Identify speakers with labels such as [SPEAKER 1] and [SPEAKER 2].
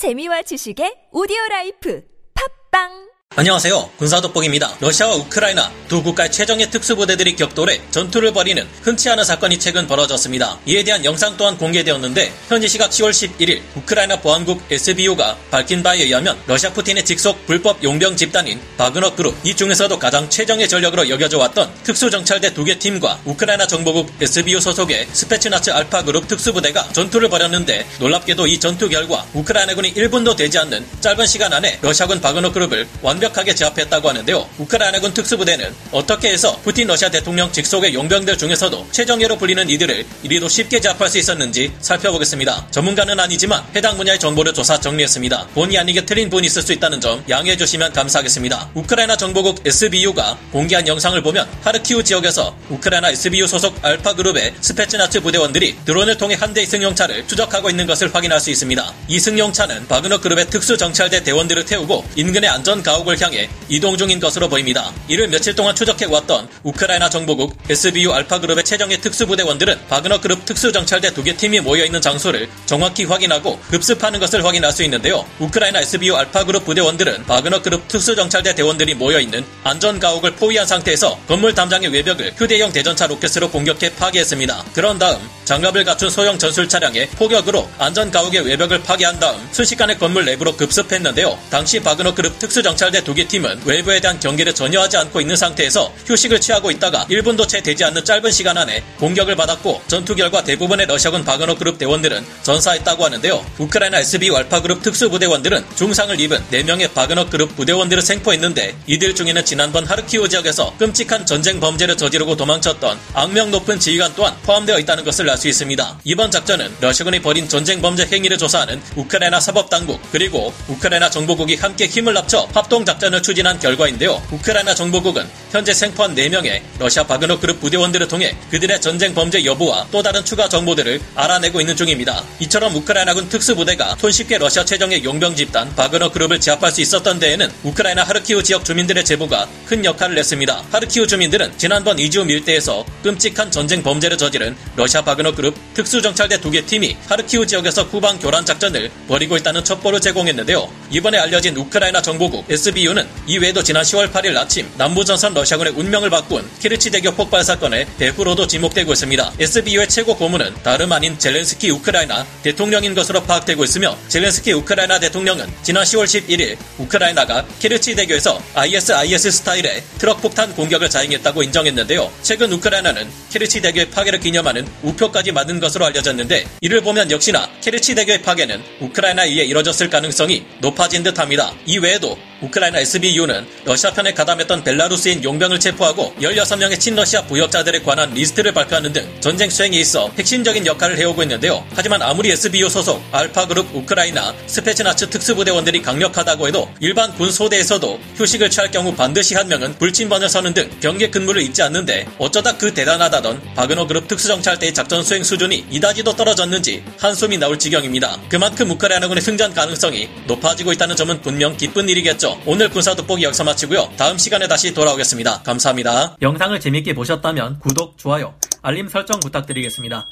[SPEAKER 1] 재미와 지식의 오디오 라이프. 팟빵
[SPEAKER 2] 안녕하세요. 군사돋보기입니다. 러시아와 우크라이나 두 국가의 최정예 특수부대들이 격돌해 전투를 벌이는 흔치 않은 사건이 최근 벌어졌습니다. 이에 대한 영상 또한 공개되었는데 현지 시각 10월 11일 우크라이나 보안국 SBU가 밝힌 바에 의하면 러시아 푸틴의 직속 불법 용병 집단인 바그너 그룹 이 중에서도 가장 최정예 전력으로 여겨져 왔던 특수정찰대 두 개 팀과 우크라이나 정보국 SBU 소속의 스페츠나츠 알파 그룹 특수부대가 전투를 벌였는데 놀랍게도 이 전투 결과 우크라이나군이 1분도 되지 않는 짧은 시간 안에 러시아군 바그너 그룹을 완 완벽하게 제압했다고 하는데요. 우크라이나군 특수부대는 어떻게 해서 푸틴 러시아 대통령 직속의 용병들 중에서도 최정예로 불리는 이들을 이리도 쉽게 제압할 수 있었는지 살펴보겠습니다. 전문가는 아니지만 해당 분야의 정보를 조사 정리했습니다. 본의 아니게 틀린 분이 있을 수 있다는 점 양해해 주시면 감사하겠습니다. 우크라이나 정보국 SBU가 공개한 영상을 보면 하르키우 지역에서 우크라이나 SBU 소속 알파 그룹의 스페츠나츠 부대원들이 드론을 통해 한 대의 승용차를 추적하고 있는 것을 확인할 수 있습니다. 이 승용차는 바그너 그룹의 특수 정찰대 대원들을 태우고 인근의 안전 가옥을 지역을 향해 이동 중인 것으로 보입니다. 이를 며칠 동안 추적해왔던 우크라이나 정보국 SBU 알파그룹의 최정예 특수부대원들은 바그너 그룹 특수정찰대 두 개 팀이 모여있는 장소를 정확히 확인하고 급습하는 것을 확인할 수 있는데요. 우크라이나 SBU 알파그룹 부대원들은 바그너 그룹 특수정찰대 대원들이 모여있는 안전가옥을 포위한 상태에서 건물 담장의 외벽을 휴대용 대전차 로켓으로 공격해 파괴했습니다. 그런 다음 장갑을 갖춘 소형 전술 차량의 포격으로 안전가옥의 외벽을 파괴한 다음 순식간에 건물 내부로 급습했는데요. 당시 바그너 그룹 특수정찰대 두개 팀은 외부에 대한 경계를 전혀 하지 않고 있는 상태에서 휴식을 취하고 있다가 1분도 채 되지 않는 짧은 시간 안에 공격을 받았고 전투 결과 대부분의 러시아군 바그너 그룹 대원들은 전사했다고 하는데요. 우크라이나 SBU 알파 그룹 특수부대원들은 중상을 입은 4명의 바그너 그룹 부대원들을 생포했는데 이들 중에는 지난번 하르키우 지역에서 끔찍한 전쟁 범죄를 저지르고 도망쳤던 악명 높은 지휘관 또한 포함되어 있다는 것을 알 수 있습니다. 이번 작전은 러시아군이 벌인 전쟁 범죄 행위를 조사하는 우크라이나 사법당국 그리고 우크라이나 정보국이 함께 힘을 합쳐 합동 작전을 추진한 결과인데요. 우크라이나 정보국은 현재 생포한 4명의 러시아 바그너 그룹 부대원들을 통해 그들의 전쟁 범죄 여부와 또 다른 추가 정보들을 알아내고 있는 중입니다. 이처럼 우크라이나군 특수부대가 손쉽게 러시아 최정예 용병 집단 바그너 그룹을 제압할 수 있었던 데에는 우크라이나 하르키우 지역 주민들의 제보가 큰 역할을 했습니다. 하르키우 주민들은 지난번 이지움 일대에서 끔찍한 전쟁 범죄를 저지른 러시아 바그너 그룹 특수정찰대 두 개 팀이 하르키우 지역에서 후방 교란 작전을 벌이고 있다는 첩보를 제공했는데요. 이번에 알려진 우크라이나 정보국 SBU는 이외에도 지난 10월 8일 아침 남부전선 러시아군의 운명을 바꾼 케르치 대교 폭발 사건의 배후로도 지목되고 있습니다. SBU의 최고 고문은 다름 아닌 젤렌스키 우크라이나 대통령인 것으로 파악되고 있으며 젤렌스키 우크라이나 대통령은 지난 10월 11일 우크라이나가 케르치 대교에서 ISIS 스타일의 트럭 폭탄 공격을 자행했다고 인정했는데요. 최근 우크라이나는 케르치 대교의 파괴를 기념하는 우표까지 만든 것으로 알려졌는데 이를 보면 역시나 케르치 대교의 파괴는 우크라이나에 의해 이뤄졌을 가능성이 높아진 듯합니다. 이외에도 우크라이나 SBU는 러시아 편에 가담했던 벨라루스인 용병을 체포하고 16명의 친러시아 부역자들에 관한 리스트를 발표하는 등 전쟁 수행에 있어 핵심적인 역할을 해오고 있는데요. 하지만 아무리 SBU 소속 알파그룹 우크라이나 스페츠나츠 특수부대원들이 강력하다고 해도 일반 군 소대에서도 휴식을 취할 경우 반드시 한 명은 불침번을 서는 등 경계 근무를 잊지 않는데 어쩌다 그 대단하다던 바그너 그룹 특수정찰대의 작전 수행 수준이 이다지도 떨어졌는지 한숨이 나올 지경입니다. 그만큼 우크라이나군의 승전 가능성이 높아지고 있다는 점은 분명 기쁜 일이겠죠. 오늘 군사 돋보기 여기서 마치고요. 다음 시간에 다시 돌아오겠습니다. 감사합니다.
[SPEAKER 3] 영상을 재밌게 보셨다면 구독, 좋아요, 알림 설정 부탁드리겠습니다.